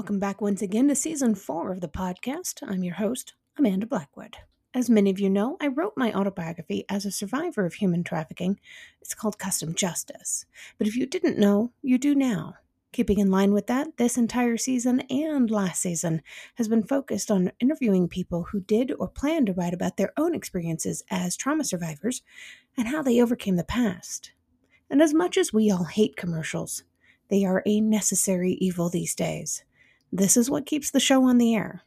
Welcome back once again to season four of the podcast. I'm your host, Amanda Blackwood. As many of you know, I wrote my autobiography as a survivor of human trafficking. It's called Custom Justice. But if you didn't know, you do now. Keeping in line with that, this entire season and last season has been focused on interviewing people who did or plan to write about their own experiences as trauma survivors and how they overcame the past. And as much as we all hate commercials, they are a necessary evil these days. This is what keeps the show on the air.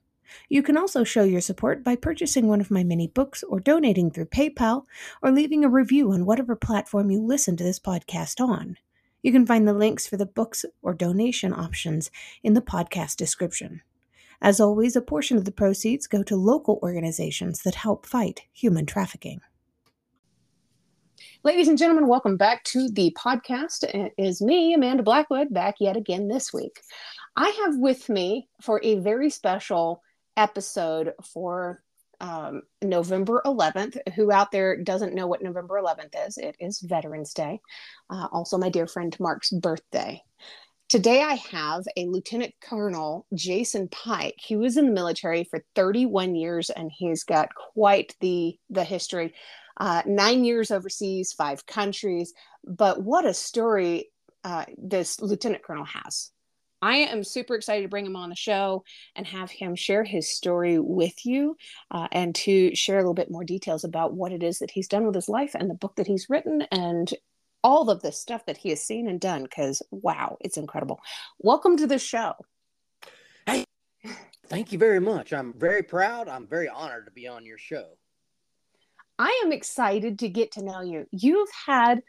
You can also show your support by purchasing one of my many books or donating through PayPal or leaving a review on whatever platform you listen to this podcast on. You can find the links for the books or donation options in the podcast description. As always, a portion of the proceeds go to local organizations that help fight human trafficking. Ladies and gentlemen, welcome back to the podcast. It is me, Amanda Blackwood, back yet again this week. I have with me for a very special episode for um, November 11th. Who out there doesn't know what November 11th is? It is Veterans Day. Uh, also, my dear friend Mark's birthday. Today, I have a Lieutenant Colonel Jason Pike. He was in the military for 31 years, and he's got quite the the history. Uh, nine years overseas, five countries. But what a story uh, this Lieutenant Colonel has. I am super excited to bring him on the show and have him share his story with you uh, and to share a little bit more details about what it is that he's done with his life and the book that he's written and all of the stuff that he has seen and done because wow, it's incredible. Welcome to the show. Hey, thank you very much. I'm very proud. I'm very honored to be on your show. I am excited to get to know you. You've had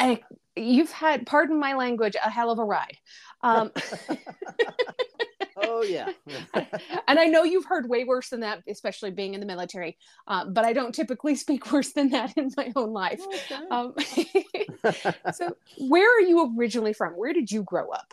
a you've had pardon my language a hell of a ride. Um, oh yeah. And i know you've heard way worse than that especially being in the military uh, but i don't typically speak worse than that in my own life. Okay. um, so where are you originally from? Where did you grow up?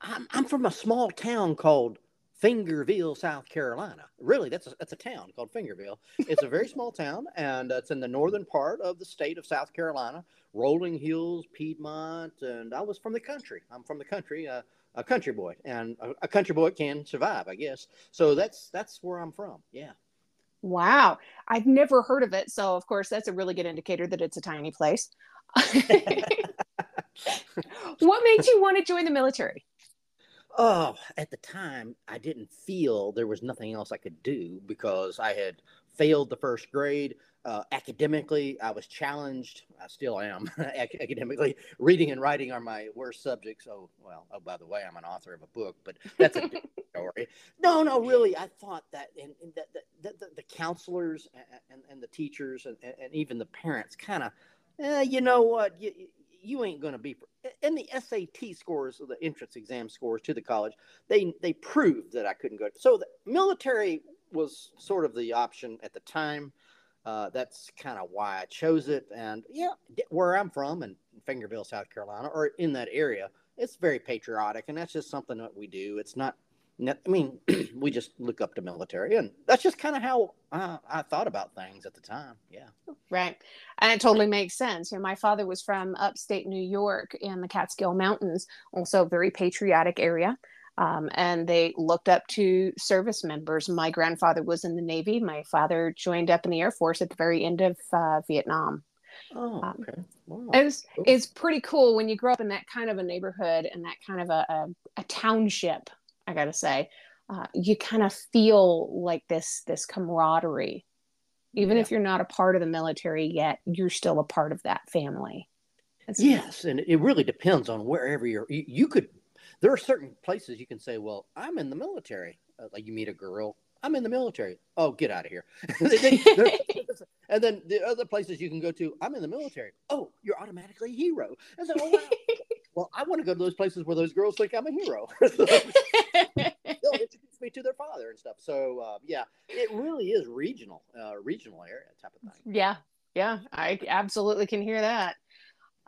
I'm, I'm from a small town called Fingerville, South Carolina. Really, that's a, that's a town called Fingerville. It's a very small town, and it's in the northern part of the state of South Carolina, rolling hills, Piedmont, and I was from the country. I'm from the country, uh, a country boy, and a, a country boy can survive, I guess. So that's that's where I'm from. Yeah. Wow, I've never heard of it. So of course, that's a really good indicator that it's a tiny place. what made you want to join the military? Oh, at the time, I didn't feel there was nothing else I could do because I had failed the first grade. Uh, academically, I was challenged. I still am academically. Reading and writing are my worst subjects. Oh, well, oh, by the way, I'm an author of a book, but that's a story. No, no, really, I thought that, and, and that, that, the, the counselors and, and, and, the teachers and, and even the parents kind of, eh, you know what, you, you ain't going to be in the SAT scores, the entrance exam scores to the college, they they proved that I couldn't go. So the military was sort of the option at the time. Uh, that's kind of why I chose it. And yeah, where I'm from in Fingerville, South Carolina, or in that area, it's very patriotic, and that's just something that we do. It's not I mean, we just look up to military, and that's just kind of how I, I, thought about things at the time. Yeah, right, and it totally makes sense. You know, my father was from upstate New York in the Catskill Mountains, also a very patriotic area, um, and they looked up to service members. My grandfather was in the Navy. My father joined up in the Air Force at the very end of uh, Vietnam. Oh, um, okay. Wow. It's it's pretty cool when you grow up in that kind of a neighborhood and that kind of a, a, a township I gotta say, uh, you kind of feel like this this camaraderie, even yeah. if you're not a part of the military yet. You're still a part of that family. It's yes, and it really depends on wherever you're. You, you, could. There are certain places you can say, "Well, I'm in the military." Uh, like you meet a girl, I'm in the military. Oh, get out of here. and then the other places you can go to, I'm in the military. Oh, you're automatically a hero. And so, oh, wow. well, I want to go to those places where those girls think I'm a hero. They'll introduce me to their father and stuff. So, uh, yeah, it really is regional, uh, regional area type of thing. Yeah, yeah, I absolutely can hear that.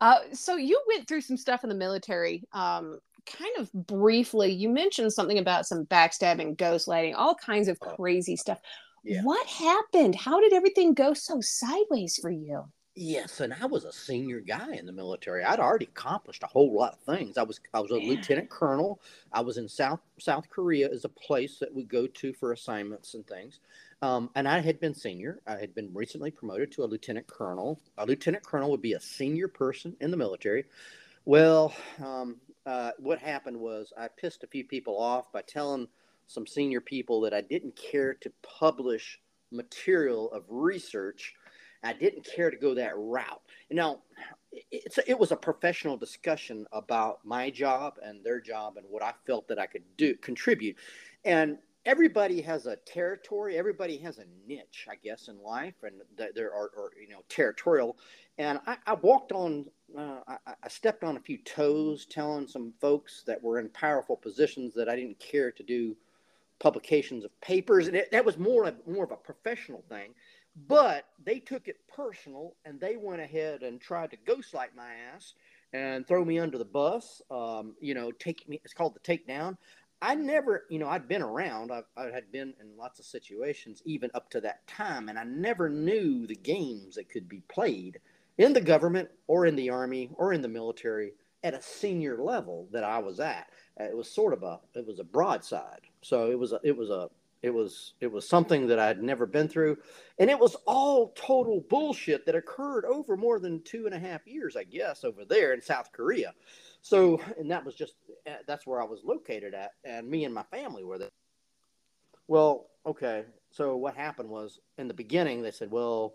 Uh, so you went through some stuff in the military. Um, kind of briefly, you mentioned something about some backstabbing, ghostlighting, all kinds of oh. crazy stuff. Yeah. What happened? How did everything go so sideways for you? Yes, and I was a senior guy in the military. I'd already accomplished a whole lot of things. I was I was a yeah. lieutenant colonel. I was in South South Korea as a place that we go to for assignments and things. Um, and I had been senior. I had been recently promoted to a lieutenant colonel. A lieutenant colonel would be a senior person in the military. Well, um, uh, what happened was I pissed a few people off by telling some senior people that I didn't care to publish material of research I didn't care to go that route. Now, it's it was a professional discussion about my job and their job and what I felt that I could do contribute. And everybody has a territory. Everybody has a niche, I guess, in life, and there are, or, you know, territorial. And I, I walked on, uh, I, I, stepped on a few toes, telling some folks that were in powerful positions that I didn't care to do publications of papers, and it, that was more of, more of a professional thing. But they took it personal and they went ahead and tried to ghostlight my ass and throw me under the bus. Um, you know, take me. It's called the takedown. I never, you know, I'd been around. I, I had been in lots of situations even up to that time, and I never knew the games that could be played in the government or in the army or in the military at a senior level that I was at. It was sort of a, it was a broadside. So it was a, it was a, it was it was something that I'd never been through, and it was all total bullshit that occurred over more than two and a half years, I guess, over there in South Korea. So, and that was just eh, that's where I was located at, and me and my family were there. Well, okay. So what happened was in the beginning they said, "Well,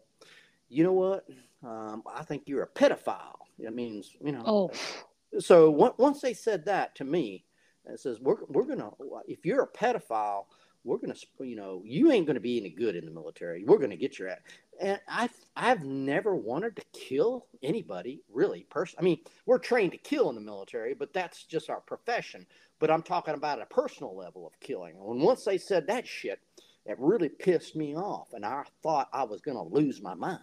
you know what? Um, I think you're a pedophile." It means you know. Oh. So once they said that to me, it says we're we're gonna if you're a pedophile we're gonna, you know, you ain't gonna be any good in the military. We're gonna get your ass. And I've I've never wanted to kill anybody really. Person, I mean, we're trained to kill in the military, but that's just our profession. But I'm talking about a personal level of killing. And once they said that shit, it really pissed me off, and I thought I was gonna lose my mind.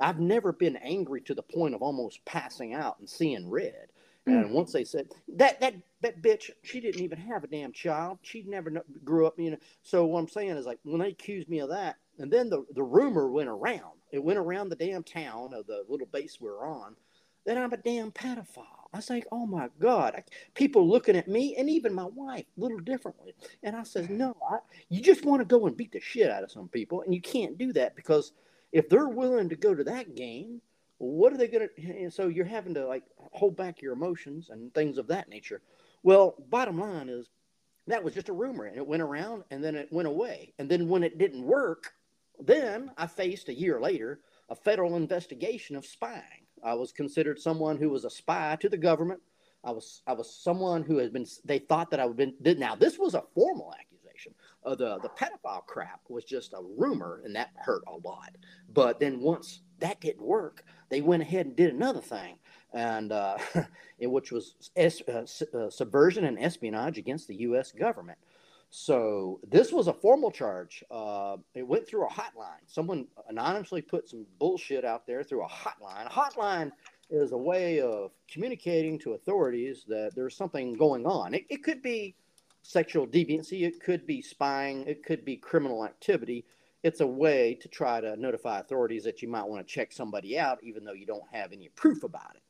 I've never been angry to the point of almost passing out and seeing red. And mm. once they said that that that bitch, she didn't even have a damn child. She never grew up, you know. So what I'm saying is like when they accused me of that, and then the the rumor went around. It went around the damn town of the little base we are on that I'm a damn pedophile. I was like, oh my God, I, people looking at me and even my wife a little differently. And I says, no, I, you just want to go and beat the shit out of some people, and you can't do that because if they're willing to go to that game, what are they going to? So you're having to like hold back your emotions and things of that nature. Well, bottom line is that was just a rumor and it went around and then it went away. And then when it didn't work, then I faced a year later a federal investigation of spying. I was considered someone who was a spy to the government. I was I was someone who had been they thought that I would been now this was a formal accusation. Uh, the the pedophile crap was just a rumor and that hurt a lot. But then once that didn't work, they went ahead and did another thing, and uh, which was es- uh, uh, subversion and espionage against the U.S. government. So this was a formal charge. Uh, it went through a hotline. Someone anonymously put some bullshit out there through a hotline. A hotline is a way of communicating to authorities that there's something going on. It, it could be sexual deviancy, it could be spying, it could be criminal activity it's a way to try to notify authorities that you might want to check somebody out, even though you don't have any proof about it.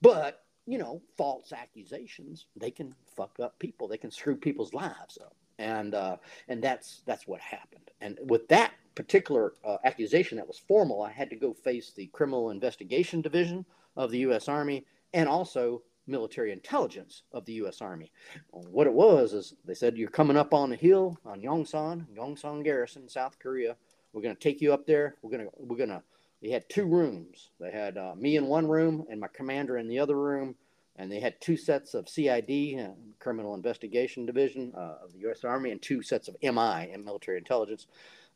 But you know, false accusations they can fuck up people. They can screw people's lives up, and uh, and that's that's what happened. And with that particular uh, accusation that was formal, I had to go face the Criminal Investigation Division of the U.S. Army and also military intelligence of the U.S. Army. What it was is they said, You're coming up on the hill on Yongsan, Yongsan Garrison, South Korea. We're going to take you up there. We're going to, we're going to, they had two rooms. They had uh, me in one room and my commander in the other room. And they had two sets of CID, uh, Criminal Investigation Division uh, of the U.S. Army, and two sets of MI and military intelligence.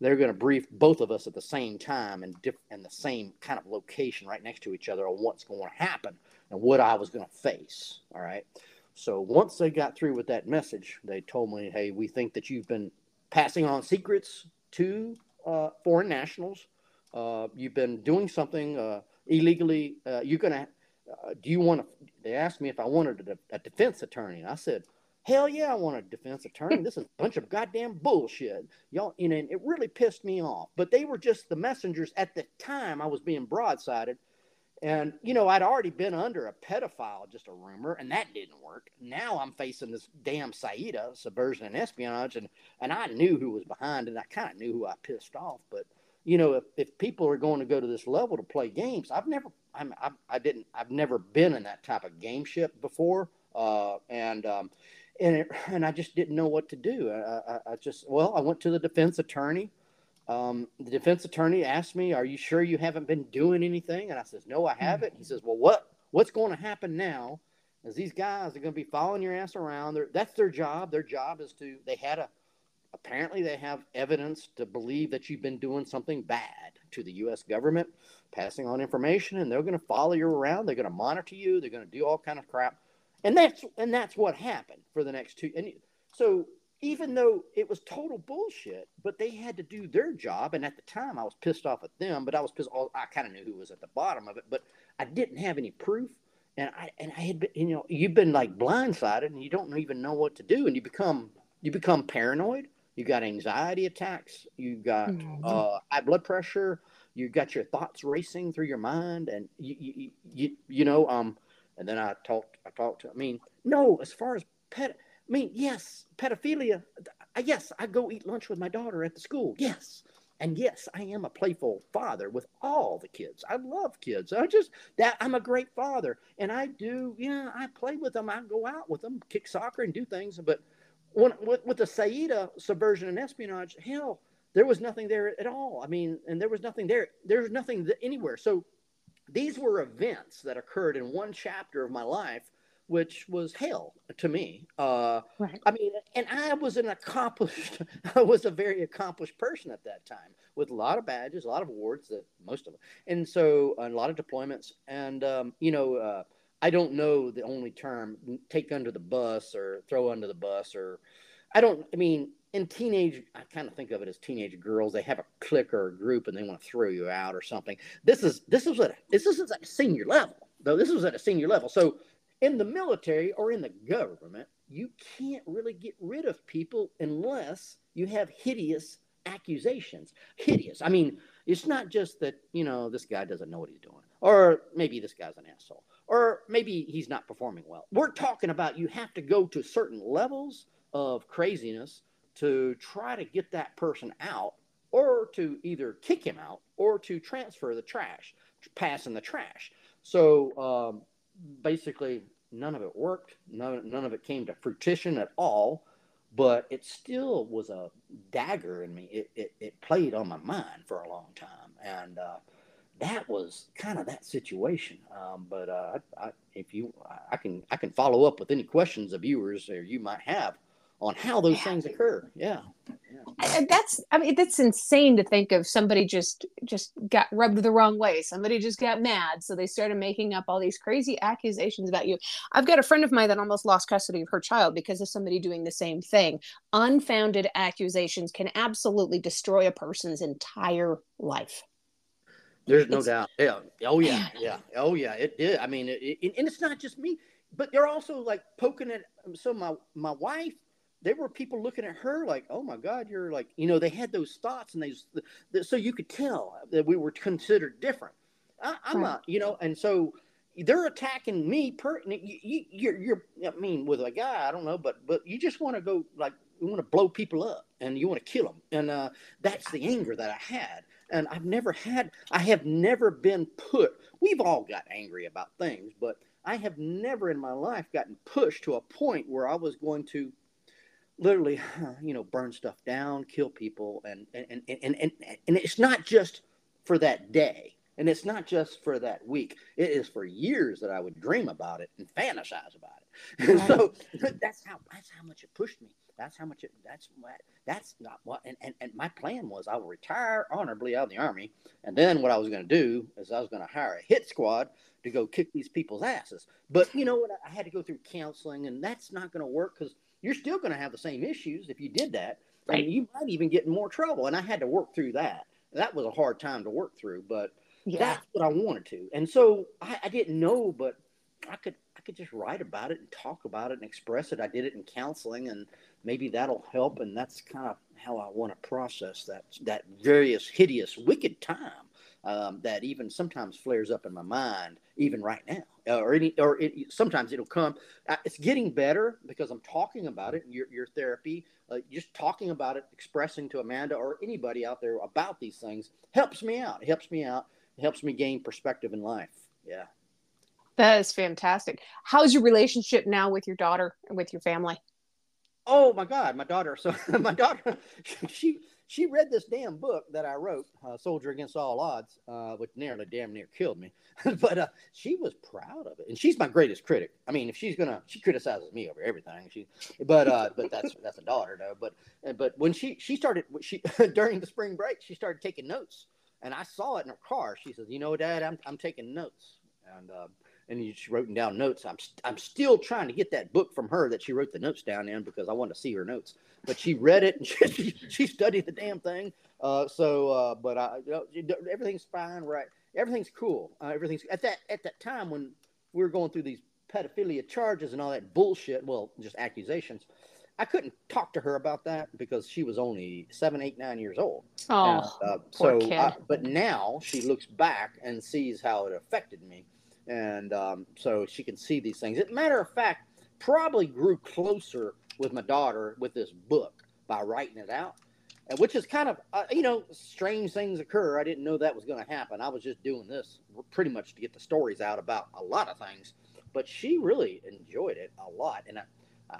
They're going to brief both of us at the same time and diff- in the same kind of location right next to each other on what's going to happen and what I was going to face. All right. So once they got through with that message, they told me, hey, we think that you've been passing on secrets to uh, foreign nationals. Uh, you've been doing something uh, illegally. Uh, you're going to, uh, do you want to? They asked me if I wanted a, a defense attorney. And I said, hell yeah, I want a defense attorney. this is a bunch of goddamn bullshit. Y'all, and it really pissed me off. But they were just the messengers at the time I was being broadsided And, you know, I'd already been under a pedophile, just a rumor, and that didn't work. Now I'm facing this damn SAEDA, subversion and espionage, and, and I knew who was behind it. I kind of knew who I pissed off. But, you know, if, if people are going to go to this level to play games, I've never, I'm, I, I didn't, I've never been in that type of game ship before. Uh, and, um, and, it, and I just didn't know what to do. I, I, I just, well, I went to the defense attorney um, the defense attorney asked me, "Are you sure you haven't been doing anything?" And I says, "No, I haven't." He says, "Well, what what's going to happen now? Is these guys are going to be following your ass around? They're, that's their job. Their job is to. They had a apparently they have evidence to believe that you've been doing something bad to the U.S. government, passing on information, and they're going to follow you around. They're going to monitor you. They're going to do all kind of crap, and that's and that's what happened for the next two. And so even though it was total bullshit, but they had to do their job. And at the time, I was pissed off at them, but I was pissed. Off, I kind of knew who was at the bottom of it, but I didn't have any proof. And I and I had been, you know, you've been like blindsided, and you don't even know what to do, and you become you become paranoid. You got anxiety attacks. You got mm-hmm. uh, high blood pressure. You got your thoughts racing through your mind, and you you you, you know um. And then I talked. I talked to. I mean, no, as far as pet I mean, yes, pedophilia. Uh, yes, I go eat lunch with my daughter at the school. Yes. And yes, I am a playful father with all the kids. I love kids. I just that I'm a great father, and I do. Yeah, I play with them. I go out with them, kick soccer, and do things. But when, with, with the SAEDA subversion and espionage, hell, there was nothing there at all. I mean, and there was nothing there. There was nothing anywhere. So these were events that occurred in one chapter of my life which was hell to me. Uh, right. I mean, and I was an accomplished, I was a very accomplished person at that time with a lot of badges, a lot of awards, that most of them, and so a lot of deployments. And um, you know, uh, I don't know the only term take under the bus or throw under the bus or I don't. I mean, in teenage, I kind of think of it as teenage girls. They have a clique or a group, and they want to throw you out or something. This is this is at this is at a senior level, though. This was at a senior level, so in the military or in the government, you can't really get rid of people unless you have hideous accusations. Hideous. I mean, it's not just that, you know, this guy doesn't know what he's doing, or maybe this guy's an asshole, or maybe he's not performing well. We're talking about you have to go to certain levels of craziness to try to get that person out, or to either kick him out, or to transfer the trash, pass in the trash. So, um, basically none of it worked. None, none of it came to fruition at all. But it still was a dagger in me. It, it, it played on my mind for a long time. And uh, that was kind of that situation. Um, but uh, I, if you, I can, I can follow up with any questions the viewers or you might have on how those yeah. things occur. Yeah. yeah. That's I mean that's insane to think of somebody just just got rubbed the wrong way. Somebody just got mad so they started making up all these crazy accusations about you. I've got a friend of mine that almost lost custody of her child because of somebody doing the same thing. Unfounded accusations can absolutely destroy a person's entire life. There's no it's, doubt. Yeah. Oh yeah. Yeah. Oh yeah. It did. I mean, it, it, and it's not just me, but they're also like poking at. So my my wife there were people looking at her like, "Oh my God, you're like," you know, they had those thoughts, and they, so you could tell that we were considered different. I, am right. not, you know, and so they're attacking me. Per, you, you're, you're, I mean, with a guy, I don't know, but but you just want to go like you want to blow people up and you want to kill them, and uh, that's the anger that I had. And I've never had, I have never been put. We've all got angry about things, but I have never in my life gotten pushed to a point where I was going to literally, you know, burn stuff down, kill people, and and and and and, and it's not just for that day, and it's not just for that week. It is for years that I would dream about it and fantasize about it. Right. so that's how that's how much it pushed me. That's how much it. That's what. That's not what. And, and and my plan was I would retire honorably out of the army, and then what I was going to do is I was going to hire a hit squad to go kick these people's asses. But you know what? I had to go through counseling, and that's not going to work because you're still going to have the same issues if you did that. Right. And you might even get in more trouble. And I had to work through that. That was a hard time to work through, but yeah. that's what I wanted to. And so I, I didn't know, but I could I could just write about it and talk about it and express it. I did it in counseling, and maybe that'll help. And that's kind of how I want to process that that various hideous, wicked time um, that even sometimes flares up in my mind, even right now, uh, or any, or it, sometimes it'll come. Uh, it's getting better because I'm talking about it in your, your therapy. Uh, just talking about it, expressing to Amanda or anybody out there about these things helps me out. It helps me out. It helps me gain perspective in life. Yeah. That is fantastic. How's your relationship now with your daughter and with your family? Oh my God, my daughter. So my daughter, she she read this damn book that I wrote, uh, Soldier Against All Odds, uh, which nearly damn near killed me. but uh, she was proud of it, and she's my greatest critic. I mean, if she's gonna, she criticizes me over everything. She, but uh, but that's that's a daughter though. But but when she she started she during the spring break, she started taking notes, and I saw it in her car. She says, "You know, Dad, I'm I'm taking notes," and uh, and she wrote down notes. I'm I'm still trying to get that book from her that she wrote the notes down in because I want to see her notes. But she read it and she, she studied the damn thing. Uh, so, uh, but I, you know, everything's fine, right? Everything's cool. Uh, everything's at that at that time when we were going through these pedophilia charges and all that bullshit. Well, just accusations. I couldn't talk to her about that because she was only seven, eight, nine years old. Oh, uh, poor so, kid. but now she looks back and sees how it affected me and um, so she can see these things. As a matter of fact, probably grew closer with my daughter with this book by writing it out, which is kind of uh, you know strange things occur. I didn't know that was going to happen. I was just doing this pretty much to get the stories out about a lot of things, but she really enjoyed it a lot, and I,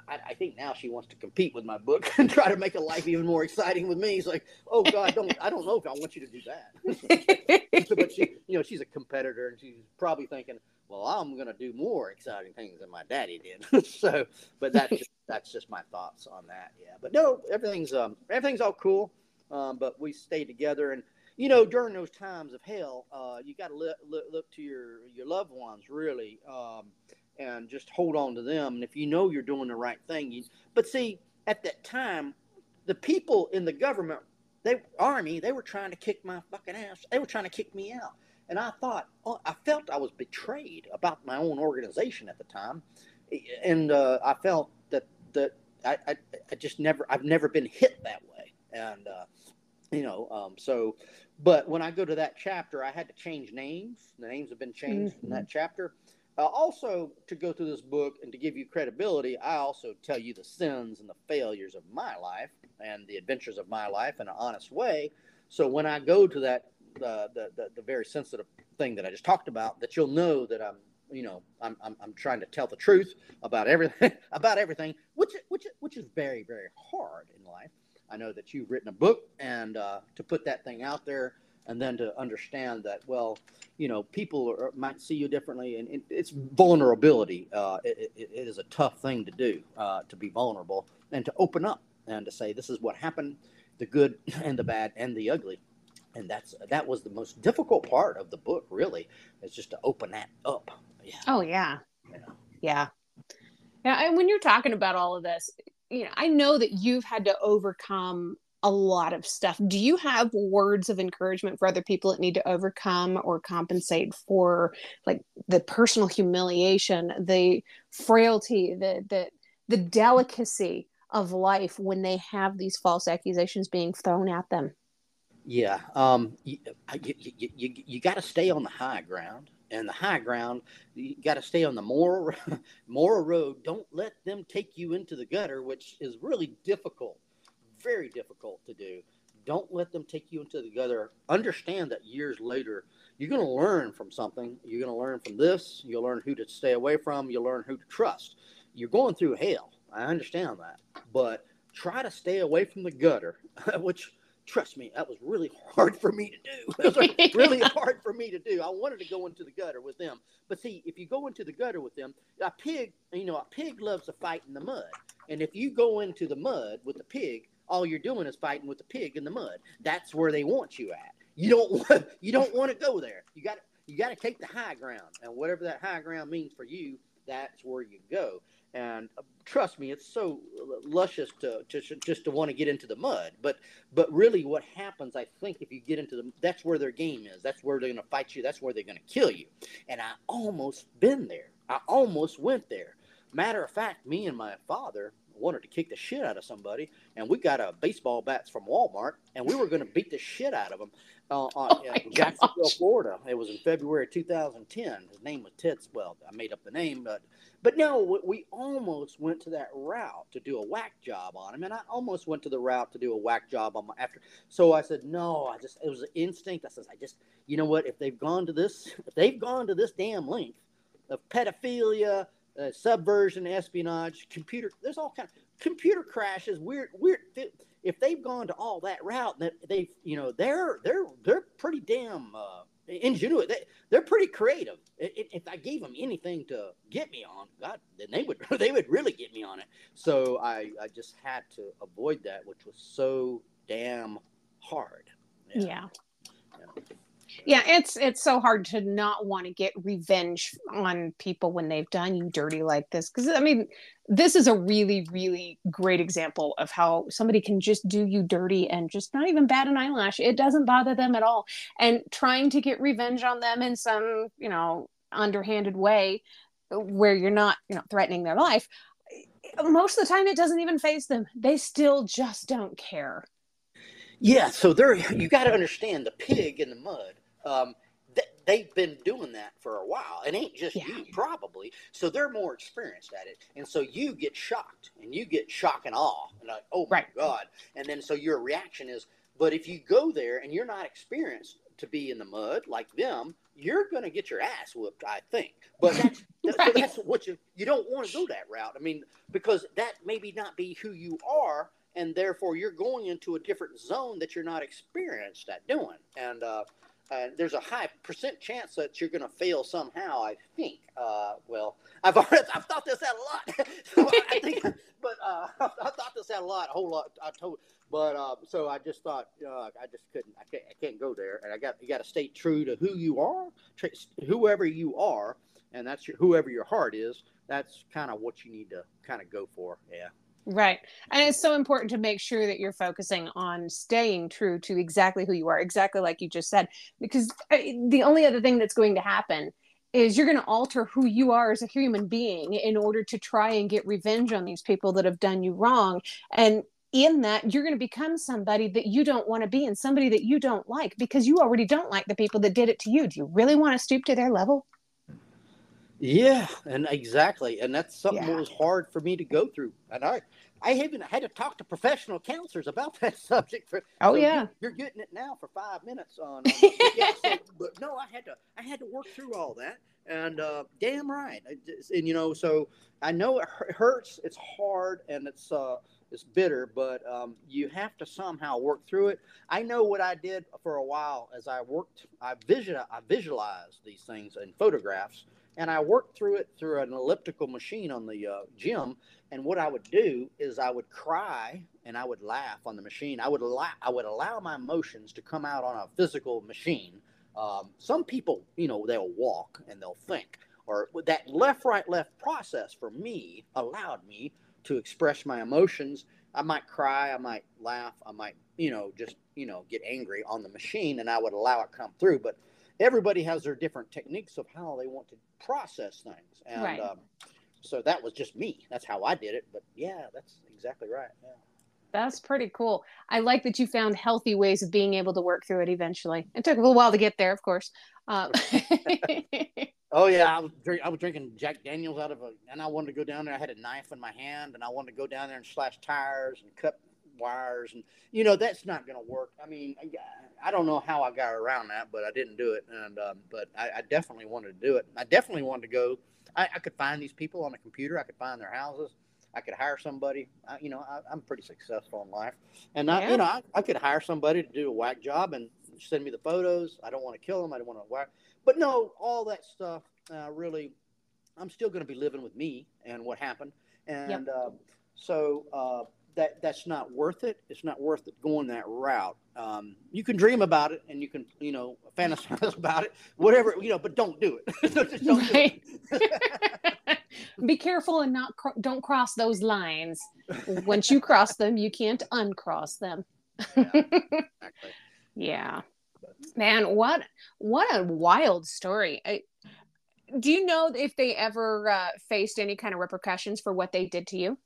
I, I, think now she wants to compete with my book and try to make a life even more exciting with me. It's like, oh God, don't I don't know if I want you to do that. but she, you know, she's a competitor and she's probably thinking, well, I'm going to do more exciting things than my daddy did. so, but that's just, that's just my thoughts on that. Yeah, but no, everything's um everything's all cool. Um, but we stay together and you know during those times of hell, uh, you got to look, look look to your your loved ones really. Um, and just hold on to them. And if you know you're doing the right thing, you, but see, at that time, the people in the government, they army, they were trying to kick my fucking ass. They were trying to kick me out. And I thought, oh, I felt I was betrayed about my own organization at the time, and uh, I felt that that I, I, I, just never I've never been hit that way, and uh, you know, um, so. But when I go to that chapter, I had to change names. The names have been changed mm-hmm. in that chapter, uh, also, to go through this book and to give you credibility, I also tell you the sins and the failures of my life and the adventures of my life in an honest way. So when I go to that, the, the, the, the very sensitive thing that I just talked about, that you'll know that I'm, you know, I'm, I'm, I'm trying to tell the truth about everything, about everything, which, which, which is very, very hard in life. I know that you've written a book and uh, to put that thing out there and then to understand that well you know people are, might see you differently and it, it's vulnerability uh, it, it, it is a tough thing to do uh, to be vulnerable and to open up and to say this is what happened the good and the bad and the ugly. And that's that was the most difficult part of the book really is just to open that up. Yeah. oh yeah. Yeah. Yeah. Yeah and when you're talking about all of this you know i know that you've had to overcome a lot of stuff. Do you have words of encouragement for other people that need to overcome or compensate for like the personal humiliation, the frailty, the the the delicacy of life when they have these false accusations being thrown at them? Yeah, um, you, you, you, you got to stay on the high ground, and the high ground, you got to stay on the moral moral road. Don't let them take you into the gutter, which is really difficult very difficult to do. Don't let them take you into the gutter. Understand that years later, you're going to learn from something. You're going to learn from this. You'll learn who to stay away from. You'll learn who to trust. You're going through hell. I understand that. But try to stay away from the gutter, which trust me, that was really hard for me to do. It was really hard for me to do. I wanted to go into the gutter with them. But see, if you go into the gutter with them, a pig, you know, a pig loves to fight in the mud. And if you go into the mud with the pig, all you're doing is fighting with the pig in the mud. That's where they want you at. You don't want you don't want to go there. You got you got to take the high ground, and whatever that high ground means for you, that's where you go. And uh, trust me, it's so luscious to, to just to want to get into the mud. But but really, what happens, I think, if you get into the that's where their game is. That's where they're going to fight you. That's where they're going to kill you. And I almost been there. I almost went there. Matter of fact, me and my father, wanted to kick the shit out of somebody, and we got a baseball bats from Walmart, and we were going to beat the shit out of them uh, on, oh Jacksonville, Florida. It was in February 2010. His name was Tits. Well, I made up the name, but but no, we almost went to that route to do a whack job on him, and I almost went to the route to do a whack job on my after. So I said, no, I just it was an instinct. I said, I just, you know what? If they've gone to this, if they've gone to this damn length of pedophilia, uh, subversion, espionage, computer, there's all kind of computer crashes, weird, weird. If they've gone to all that route, that they, you know, they're they're they're pretty damn. Uh, ingenuity. They, they're pretty creative. If I gave them anything to get me on, God, then they would they would really get me on it. So I I just had to avoid that, which was so damn hard. Yeah. yeah. yeah yeah it's it's so hard to not want to get revenge on people when they've done you dirty like this because i mean this is a really really great example of how somebody can just do you dirty and just not even bat an eyelash. It doesn't bother them at all. And trying to get revenge on them in some you know underhanded way uh, where you're not you know threatening their life uh, most of the time it doesn't even face them. They still just don't care. Yeah so there you got to understand the pig in the mud um, th- they've been doing that for a while. It ain't just yeah. you, probably. So they're more experienced at it, and so you get shocked, and you get shock and awe, and like, oh my right. god! And then so your reaction is, but if you go there and you're not experienced to be in the mud like them, you're going to get your ass whooped, I think. But that's, that's, right. so that's what you you don't want to go that route. I mean, because that maybe not be who you are, and therefore you're going into a different zone that you're not experienced at doing. And uh, uh, there's a high percent chance that you're going to fail somehow. I think. Uh, well, I've already, I've thought this out a lot. so I think, but uh, I thought this out a lot, a whole lot. I told, but uh, so I just thought I just couldn't. I can't. I can't go there. And I got you got to stay true to who you are, whoever you are, and that's your, whoever your heart is. That's kind of what you need to kind of go for. Yeah. Right. And it's so important to make sure that you're focusing on staying true to exactly who you are, exactly like you just said, because uh, the only other thing that's going to happen is you're going to alter who you are as a human being in order to try and get revenge on these people that have done you wrong. And in that, you're going to become somebody that you don't want to be and somebody that you don't like because you already don't like the people that did it to you. Do you really want to stoop to their level? Yeah, and exactly, and that's something yeah. that was hard for me to go through. And I, I even had to talk to professional counselors about that subject. For, oh so yeah, you, are getting it now for five minutes on. yeah, so, but no, I had to, I had to work through all that, and uh, damn right, and you know, so I know it hurts, it's hard, and it's uh, it's bitter, but um, you have to somehow work through it. I know what I did for a while as I worked. I vision, I visualized these things in photographs and I worked through it through an elliptical machine on the uh, gym. And what I would do is I would cry and I would laugh on the machine. I would allow I would allow my emotions to come out on a physical machine. Um, some people, you know, they'll walk and they'll think, or that left right left process for me allowed me to express my emotions. I might cry, I might laugh, I might, you know, just you know get angry on the machine, and I would allow it come through, but everybody has their different techniques of how they want to process things. And right. um, so that was just me. That's how I did it. But yeah, that's exactly right. Yeah. That's pretty cool. I like that you found healthy ways of being able to work through it eventually. It took a little while to get there, of course. Um, oh yeah, I was, drink, I was drinking Jack Daniels out of a, and I wanted to go down there. I had a knife in my hand, and I wanted to go down there and slash tires and cut wires and you know that's not going to work. I mean I, don't know how i got around that but i didn't do it and um, but I, I, definitely wanted to do it. I definitely wanted to go I, I, could find these people on a computer. I could find their houses. I could hire somebody. I, you know I, am pretty successful in life. And I, you know I, I could hire somebody to do a whack job and send me the photos. I don't want to kill them i don't want to whack but no all that stuff uh, really i'm still going to be living with me and what happened. And yep. uh, so uh, that that's not worth it. It's not worth it going that route. Um, you can dream about it and you can, you know, fantasize about it, whatever, you know, but don't do it. don't do it. Be careful and not cr- don't cross those lines. Once you cross them, you can't uncross them. yeah, exactly. yeah. Man, what what a wild story. I, do you know if they ever uh, faced any kind of repercussions for what they did to you?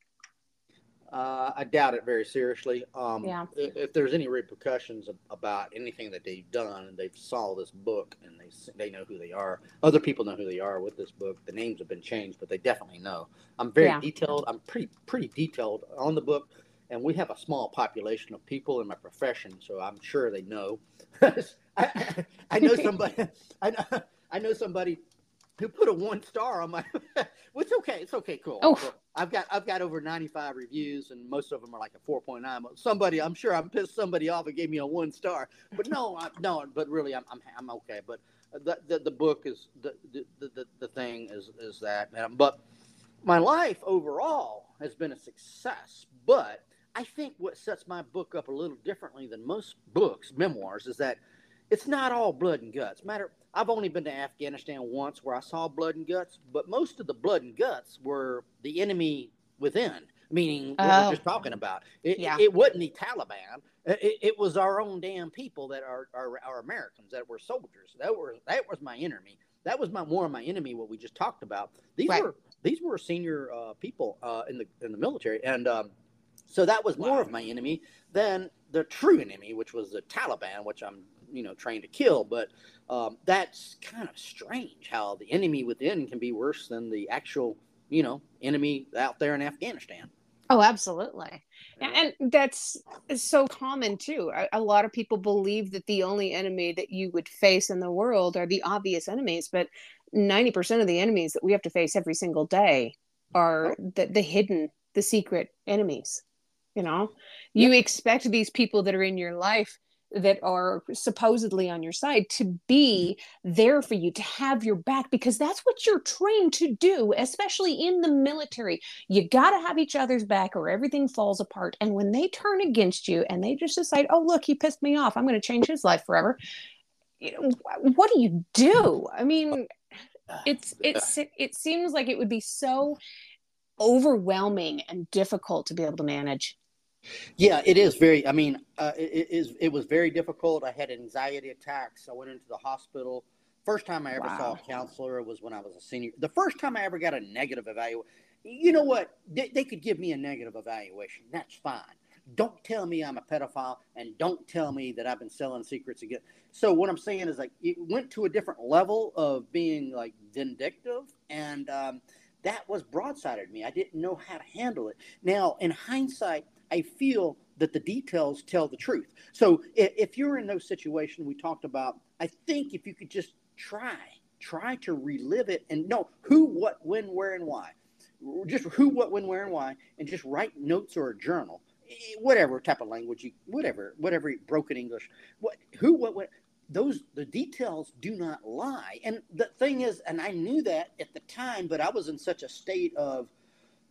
Uh, I doubt it very seriously. Um, Yeah. If, if there's any repercussions about anything that they've done, and they've saw this book, and they they know who they are. Other people know who they are with this book. The names have been changed, but they definitely know. I'm very Yeah. detailed. I'm pretty pretty detailed on the book, and we have a small population of people in my profession, so I'm sure they know. I, I know somebody. I know, I know somebody who put a one star on my. Which okay, it's okay, cool. Oh. So I've got I've got over 95 reviews, and most of them are like a 4.9. But somebody, I'm sure I'm pissed somebody off and gave me a one star. But no, I, no, but really, I'm I'm, I'm okay. But the, the the book is the the, the, the thing is is that. But my life overall has been a success. But I think what sets my book up a little differently than most books, memoirs, is that it's not all blood and guts. Matter, I've only been to Afghanistan once where I saw blood and guts, but most of the blood and guts were the enemy within, meaning what Oh. we're just talking about. It, Yeah. it wasn't the Taliban. It, it was our own damn people that are, are are Americans that were soldiers. That were that was my enemy. That was my more of my enemy. What we just talked about. These Right. were these were senior uh, people uh, in the in the military, and um, so that was more of my enemy than the true enemy, which was the Taliban, which I'm you know trained to kill. But um, that's kind of strange how the enemy within can be worse than the actual you know enemy out there in Afghanistan. Oh, absolutely. And that's so common too. A, a lot of people believe that the only enemy that you would face in the world are the obvious enemies, but 90% of the enemies that we have to face every single day are the, the hidden, the secret enemies. You know, you expect these people that are in your life that are supposedly on your side to be there for you, to have your back, because that's what you're trained to do, especially in the military. You got to have each other's back or everything falls apart. And when they turn against you and they just decide oh look he pissed me off. I'm going to change his life forever you know, what do you do? I mean it's uh, it's uh. it seems like it would be so overwhelming and difficult to be able to manage Yeah, it is very. I mean, uh, it, it is. It was very difficult. I had anxiety attacks. I went into the hospital. First time I ever saw a counselor was when I was a senior. The first time I ever got a negative evaluation. You know what? They, they could give me a negative evaluation. That's fine. Don't tell me I'm a pedophile, and don't tell me that I've been selling secrets again. So what I'm saying is like it went to a different level of being like vindictive, and um, that was broadsided me. I didn't know how to handle it. Now, in hindsight, I feel that the details tell the truth. So if, you're in those situations we talked about, I think if you could just try, try to relive it and know who, what, when, where, and why. Just who, what, when, where, and why, and just write notes or a journal, whatever type of language you, whatever, whatever broken English, what, who, what, what. Those the details do not lie, and the thing is, and I knew that at the time, but I was in such a state of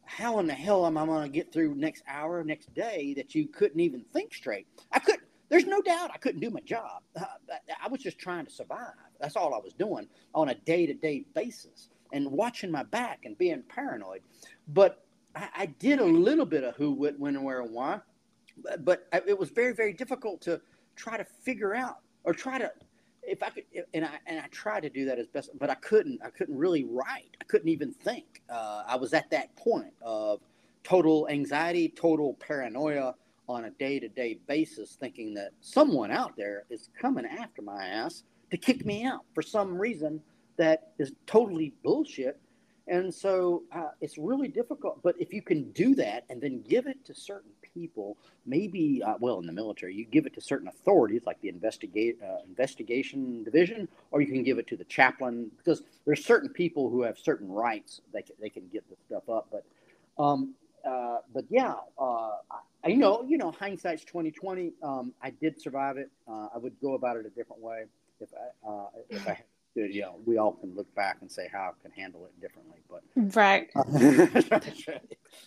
how in the hell am I going to get through next hour, next day that you couldn't even think straight? I couldn't. There's no doubt I couldn't do my job. Uh, I was just trying to survive. That's all I was doing on a day to day basis and watching my back and being paranoid. But I, I did a little bit of who, what, when, where, and why. But, but it was very, very difficult to try to figure out or try to if I could, and I and I tried to do that as best, but I couldn't. I couldn't really write. I couldn't even think. Uh, I was at that point of total anxiety, total paranoia on a day-to-day basis, thinking that someone out there is coming after my ass to kick me out for some reason that is totally bullshit. And so uh, it's really difficult. But if you can do that and then give it to certain people, maybe, uh, well, in the military, you give it to certain authorities like the uh, investigation division, or you can give it to the chaplain because there's certain people who have certain rights. They can, they can get the stuff up. But, um, uh, but yeah, uh, I, know, you know, hindsight's twenty twenty. Um, I did survive it. Uh, I would go about it a different way if I if I you know, we all can look back and say how I can handle it differently. But right.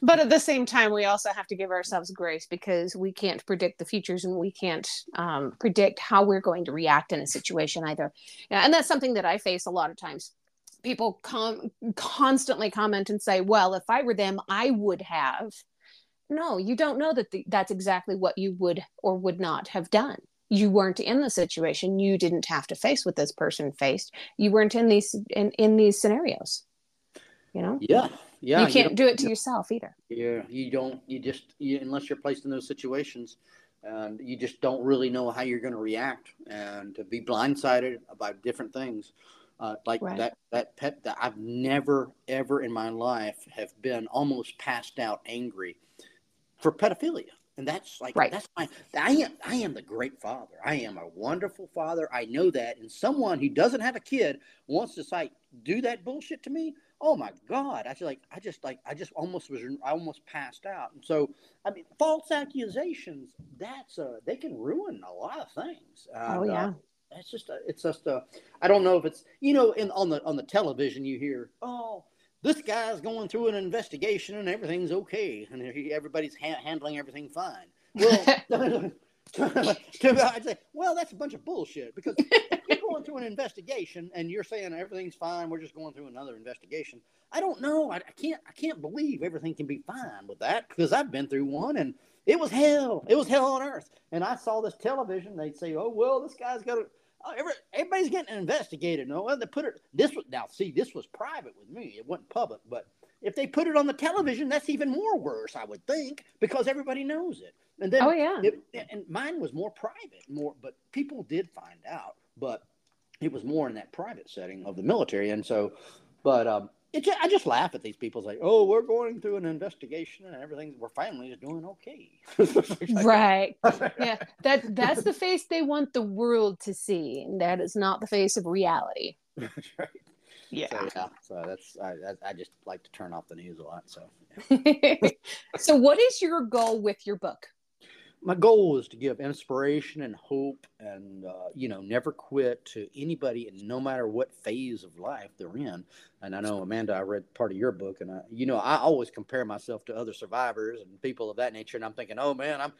But at the same time we also have to give ourselves grace because we can't predict the futures and we can't um, predict how we're going to react in a situation either. Yeah, and that's something that i face a lot of times. People com- constantly comment and say well if i were them i would have. No you don't know that the, that's exactly what you would or would not have done you weren't in the situation you didn't have to face what this person faced you weren't in these in, in these scenarios you know yeah, Yeah, you you can't don't- do it to yourself either. Yeah, you don't. You just you, unless you're placed in those situations, and you just don't really know how you're going to react, and to be blindsided about different things, uh, like Right. that that pet that I've never ever in my life have been almost passed out angry for pedophilia. And that's like Right. that's my I am I am the great father. I am a wonderful father. I know that. And someone who doesn't have a kid wants to like do that bullshit to me. Oh my God. I just like I just like I just almost was I almost passed out. And so I mean false accusations, that's uh they can ruin a lot of things. Oh And, uh, yeah. it's just a, it's just a I don't know if it's you know in on the on the television you hear oh this guy's going through an investigation and everything's okay and he- everybody's ha- handling everything fine. Well, I'd say well that's a bunch of bullshit because if you're going through an investigation and you're saying everything's fine we're just going through another investigation. I don't know I, I can't I can't believe everything can be fine with that because I've been through one and it was hell. It was hell on earth. And I saw this television. They'd say, "Oh well, this guy's got a everybody's getting investigated. No, well, they put it. This was now. See, this was private with me. It wasn't public. But if they put it on the television, that's even more worse. I would think because everybody knows it. And then, Oh yeah. it, and mine was more private, more. But people did find out. But it was more in that private setting of the military. And so, but um, it. ju- I just laugh at these people. Say, "Oh, we're going through an investigation and everything. We're finally just doing okay." Right. Yeah. That that's the face they want the world to see. And that is not the face of reality. Right. Yeah. So, yeah, so that's I, I, I just like to turn off the news a lot. So so what is your goal with your book? My goal is to give inspiration and hope, and uh, you know, never quit to anybody, and no matter what phase of life they're in. And I know Amanda, I read part of your book, and I, you know, I always compare myself to other survivors and people of that nature, and I'm thinking, oh man, I'm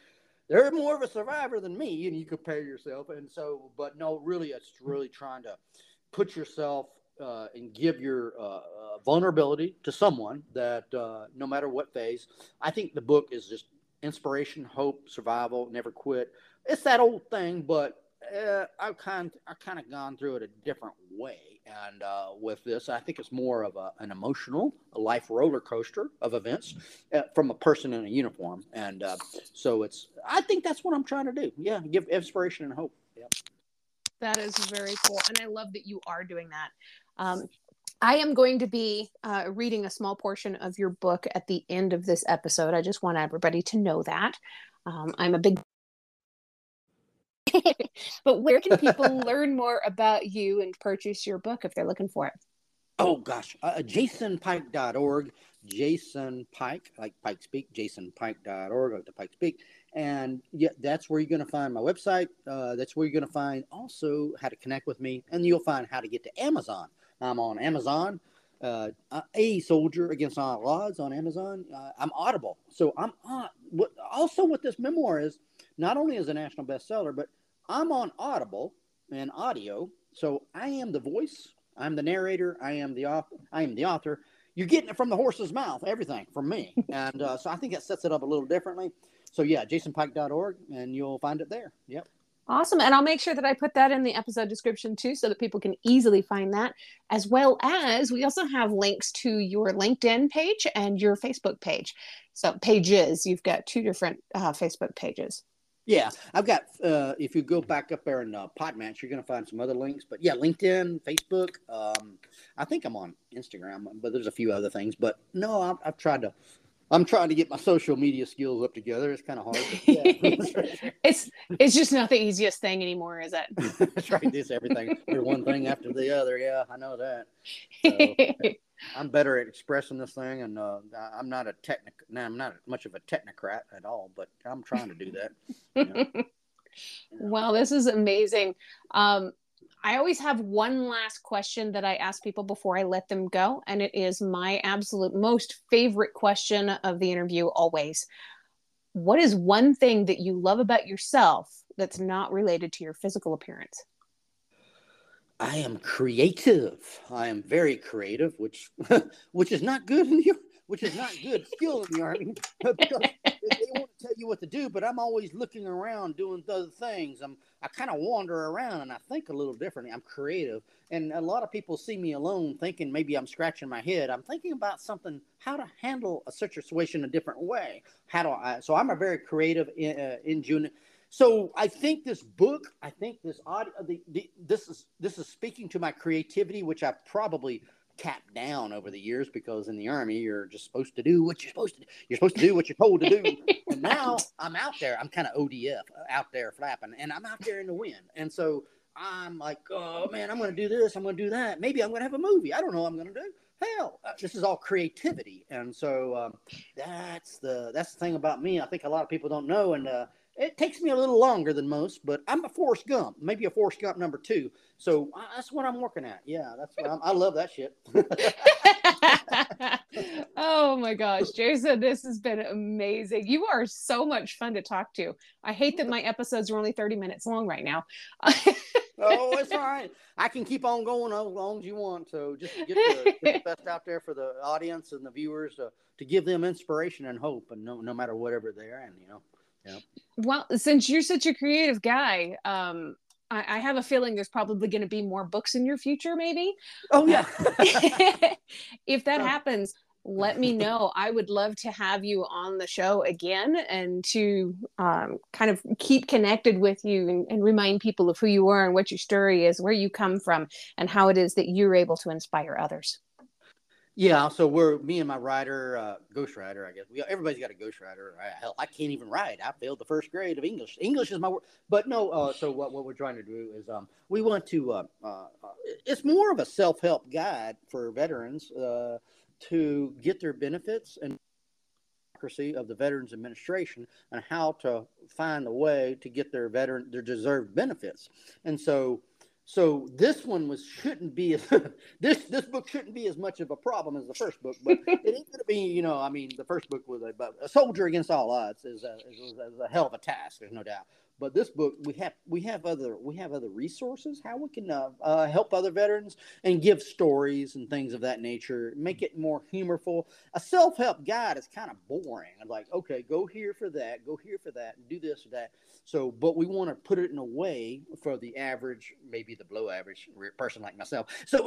they're more of a survivor than me, and you compare yourself, and so, but no, really, it's really trying to put yourself uh, and give your uh, uh, vulnerability to someone that uh, no matter what phase, I think the book is just inspiration, hope, survival, never quit. It's that old thing, but uh, I've kind I've kind of gone through it a different way. And uh, with this, I think it's more of a, an emotional, a life roller coaster of events uh, from a person in a uniform. And uh, so it's, I think that's what I'm trying to do. Yeah, give inspiration and hope. Yeah. That is very cool. And I love that you are doing that. Um, I am going to be uh, reading a small portion of your book at the end of this episode. I just want everybody to know that. Um, I'm a big. but where can people learn more about you and purchase your book if they're looking for it? Oh gosh, uh, jasonpike.org, Jason Pike, like Pike Speak, jasonpike.org, like the Pike Speak. And yeah, that's where you're going to find my website. Uh, that's where you're going to find also how to connect with me. And you'll find how to get to Amazon. I'm on Amazon, uh, A Soldier Against All Odds on Amazon. Uh, I'm Audible. So I'm on. What, also, what this memoir is, not only is a national bestseller, but I'm on Audible and audio. So I am the voice I'm the narrator. I am the author. I am the author. You're getting it from the horse's mouth, everything from me, and uh, so I think that sets it up a little differently. So yeah, jasonpike.org, and you'll find it there. Yep. Awesome. And I'll make sure that I put that in the episode description too, so that people can easily find that, as well as we also have links to your LinkedIn page and your Facebook page. So, pages, you've got two different uh, Facebook pages. Yeah, I've got. Uh, if you go back up there in uh, Podmatch, you're going to find some other links. But yeah, LinkedIn, Facebook. Um, I think I'm on Instagram, but there's a few other things. But no, I've, I've tried to. I'm trying to get my social media skills up together. It's kind of hard. Yeah. it's it's just not the easiest thing anymore, is it? That's right. This everything. There's one thing after the other. Yeah, I know that. So, I'm better at expressing this thing, and uh, I'm not a technic. No, I'm not much of a technocrat at all, but I'm trying to do that. Yeah. Wow, this is amazing. Um, I always have one last question that I ask people before I let them go, and it is my absolute most favorite question of the interview always. What is one thing that you love about yourself that's not related to your physical appearance? I am creative. I am very creative, which which is not good in the which is not good skill in the army. because they want to tell you what to do, but I'm always looking around doing other things. I'm I kind of wander around and I think a little differently. I'm creative, and a lot of people see me alone, thinking maybe I'm scratching my head. I'm thinking about something, how to handle a situation a different way. How do I? So I'm a very creative in, uh, in June. So I think this book, I think this audio, the, the, this is this is speaking to my creativity, which I probably capped down over the years because in the army you're just supposed to do what you're supposed to do. You're supposed to do what you're told to do. and now I'm out there. I'm kind of ODF out there flapping, and I'm out there in the wind. And so I'm like, oh man, I'm going to do this. I'm going to do that. Maybe I'm going to have a movie. I don't know what I'm going to do. Hell, uh, this is all creativity, and so um, that's the that's the thing about me. I think a lot of people don't know, and uh, it takes me a little longer than most, but I'm a Forrest Gump, maybe a Forrest Gump number two. So uh, that's what I'm working at. Yeah, that's what I'm, I love that shit. oh my gosh, Jason, this has been amazing. You are so much fun to talk to. I hate that my episodes are only 30 minutes long right now. oh, it's all right. I can keep on going as long as you want. So just get the, get the best out there for the audience and the viewers uh, to give them inspiration and hope, and no, no matter whatever they're in, you know. Yeah. Well, since you're such a creative guy, um, I, I have a feeling there's probably going to be more books in your future, maybe. Oh yeah. if that happens, let me know. I would love to have you on the show again and to um, kind of keep connected with you and, and, remind people of who you are and what your story is, where you come from, and how it is that you're able to inspire others. Yeah, so we're me and my writer, uh, ghostwriter, I guess. We, everybody's got a ghost ghostwriter. Hell, I can't even write. I failed the first grade of English. English is my word. But no, uh, so what, what we're trying to do is um, we want to. Uh, uh, uh it's more of a self help guide for veterans uh, to get their benefits and democracy of the Veterans Administration and how to find a way to get their veteran their deserved benefits. And so so this one was shouldn't be as, this this book shouldn't be as much of a problem as the first book, but it ain't going to be. You know, I mean, the first book was a, a soldier against all odds is a, is a, a hell of a task. There's no doubt. But this book, we have we have other we have other resources how we can uh, uh, help other veterans and give stories and things of that nature. Make it more humorful. A self help guide is kind of boring. I'm like, okay, go here for that, go here for that, and do this or that. So, but we want to put it in a way for the average, maybe the below average person like myself. So,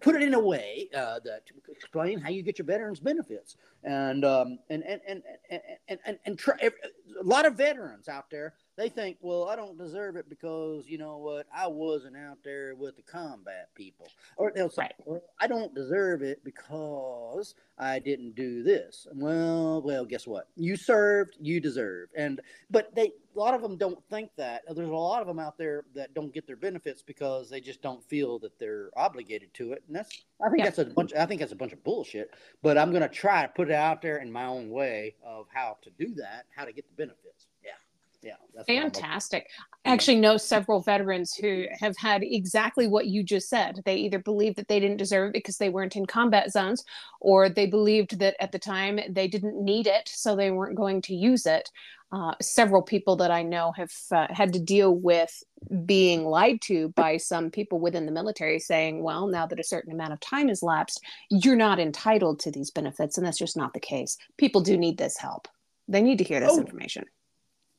put it in a way uh, that explain how you get your veterans benefits, and um, and and and and and, and, and try, a lot of veterans out there they think, well, I don't deserve it because you know what, I wasn't out there with the combat people, or they'll say, right. well, I don't deserve it because I didn't do this. Well, well, guess what? You served, you deserve, and but they a lot of them don't think that. There's a lot of them out there that don't get their benefits because they just don't feel that they're obligated to it, and that's I think yeah. that's a bunch. I think that's a bunch of bullshit. But I'm going to try to put it out there in my own way of how to do that, how to get the benefits yeah fantastic. i actually know several veterans who have had exactly what you just said. They either believed that they didn't deserve it because they weren't in combat zones or they believed that at the time they didn't need it so they weren't going to use it. Uh, several people that i know have uh, had to deal with being lied to by some people within the military saying well now that a certain amount of time has lapsed you're not entitled to these benefits and that's just not the case. People do need this help. They need to hear this oh. information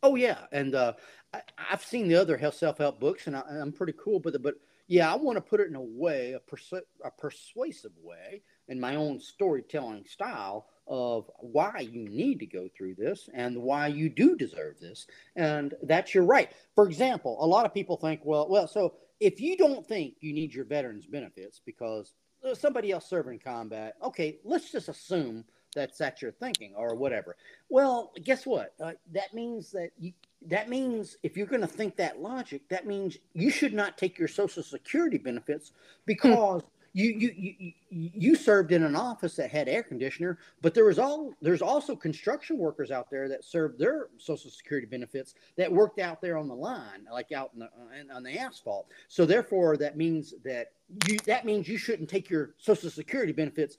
Oh yeah, and uh, I, have seen the other self help books, and I, am pretty cool it. But yeah, I want to put it in a way, a, persu- a persuasive way, in my own storytelling style of why you need to go through this and why you do deserve this, and that's your right. For example, a lot of people think, well, well, so if you don't think you need your veterans benefits because somebody else serving combat, okay, let's just assume that's that you're thinking or whatever. Well, guess what? Uh, that means that you that means if you're going to think that logic, that means you should not take your social security benefits because hmm. you, you you you served in an office that had air conditioner, but there was all there's also construction workers out there that served their social security benefits that worked out there on the line, like out in the, on the asphalt. So therefore, that means that you that means you shouldn't take your social security benefits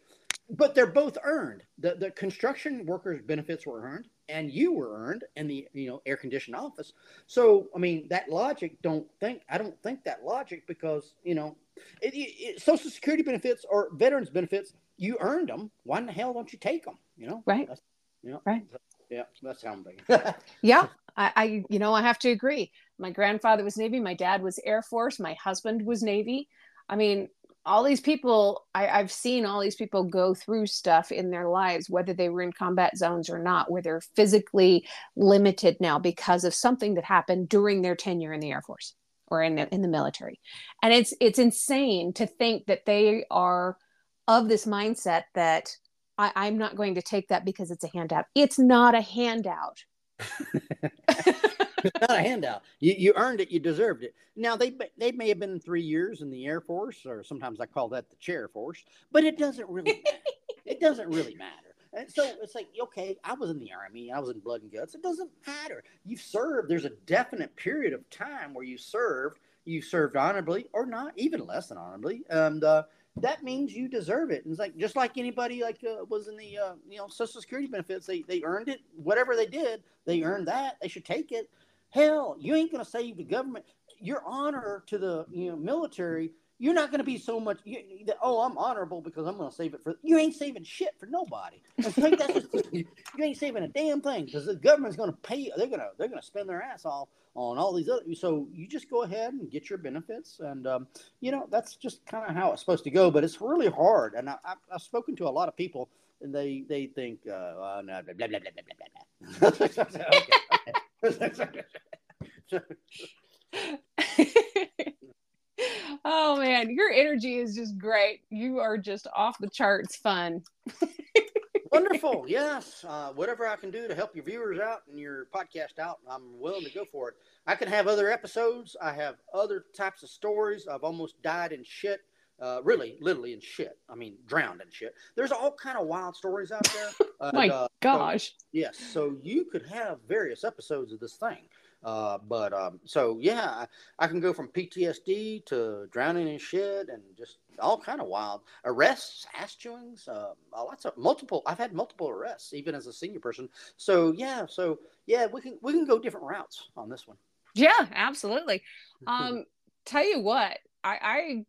but they're both earned. The the construction workers benefits were earned, and you were earned in the you know air conditioned office. So I mean that logic don't think I don't think that logic because you know it, it, Social Security benefits or veterans benefits you earned them. Why in the hell don't you take them? You know right? That's, you know right. Yeah, that's how I'm thinking. yeah, I, I, you know, I have to agree. My grandfather was Navy. My dad was Air Force. My husband was Navy. I mean, all these people I, have seen all these people go through stuff in their lives whether they were in combat zones or not where they're physically limited now because of something that happened during their tenure in the air force or in the, in the military. And it's it's insane to think that they are of this mindset that I, i'm not going to take that because it's a handout. It's not a handout not a handout. You, you earned it. You deserved it. Now they they may have been three years in the Air Force, or sometimes I call that the chair force, but it doesn't really matter. it doesn't really matter. And so it's like, okay, I was in the army, I was in blood and guts. It doesn't matter. You've served. There's a definite period of time where you served. You served honorably, or not, even less than honorably, and uh, that means you deserve it. And it's like just like anybody like uh, was in the uh, you know Social Security benefits, they they earned it. Whatever they did, they earned that. They should take it. Hell, you ain't gonna save the government. Your honor to the you know military. You're not going to be so much. You, oh, I'm honorable because I'm going to save it for. You ain't saving shit for nobody. You ain't saving a damn thing because the government's going to pay. They're gonna they're gonna spend their ass off on all these other. So you just go ahead and get your benefits, and um, you know that's just kind of how it's supposed to go. But it's really hard, and I, have spoken to a lot of people, and they they think, uh, oh, no, blah blah blah blah blah blah. okay, okay. oh man, your energy is just great. You are just off the charts fun. Wonderful. Yes. Uh, whatever I can do to help your viewers out and your podcast out, I'm willing to go for it. I can have other episodes. I have other types of stories. I've almost died in shit. Uh, really, literally in shit. I mean, drowned in shit. There's all kind of wild stories out there. My uh, gosh. So, yes. So you could have various episodes of this thing. Uh, but um, so yeah, I, I, can go from PTSD to drowning in shit and just all kind of wild arrests, ass chewings, uh, lots of multiple. I've had multiple arrests even as a senior person. So yeah, so yeah, we can we can go different routes on this one. Yeah, absolutely. Um, tell you what, I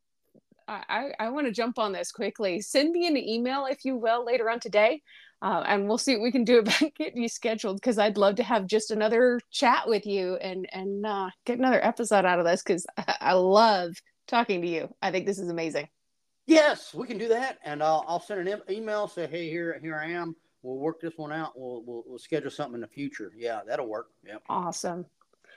I I, I want to jump on this quickly. Send me an email, if you will, later on today uh, and we'll see what we can do about getting you scheduled because I'd love to have just another chat with you and and uh, get another episode out of this because I, I love talking to you. I think this is amazing. Yes, we can do that, and I'll, I'll send an email. Say, hey, here here I am. We'll work this one out. We'll, we'll, we'll schedule something in the future. Yeah, that'll work. Yeah. Awesome.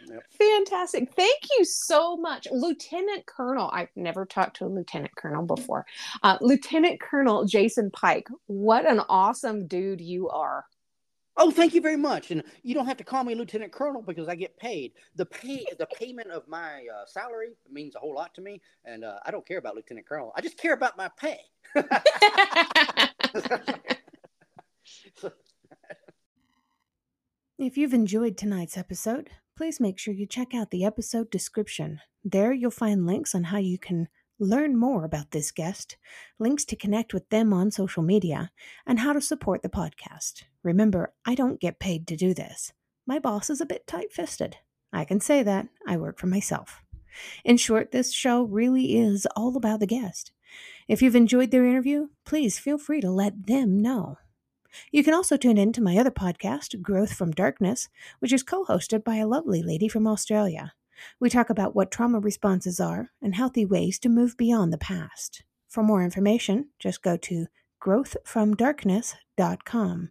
Yep. Fantastic. Thank you so much. Lieutenant Colonel, I've never talked to a Lieutenant Colonel before. Uh, Lieutenant Colonel Jason Pike, what an awesome dude you are. Oh, thank you very much. And you don't have to call me Lieutenant Colonel because I get paid. The pay, the payment of my uh, salary means a whole lot to me, and uh, I don't care about Lieutenant Colonel. I just care about my pay. if you've enjoyed tonight's episode, please make sure you check out the episode description. There you'll find links on how you can learn more about this guest, links to connect with them on social media, and how to support the podcast. Remember, I don't get paid to do this. My boss is a bit tight fisted. I can say that. I work for myself. In short, this show really is all about the guest. If you've enjoyed their interview, please feel free to let them know. You can also tune in to my other podcast, Growth from Darkness, which is co hosted by a lovely lady from Australia. We talk about what trauma responses are and healthy ways to move beyond the past. For more information, just go to growthfromdarkness.com.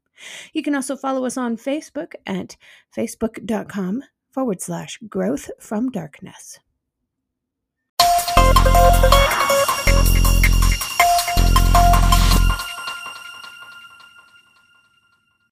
You can also follow us on Facebook at facebook.com forward slash growth from darkness.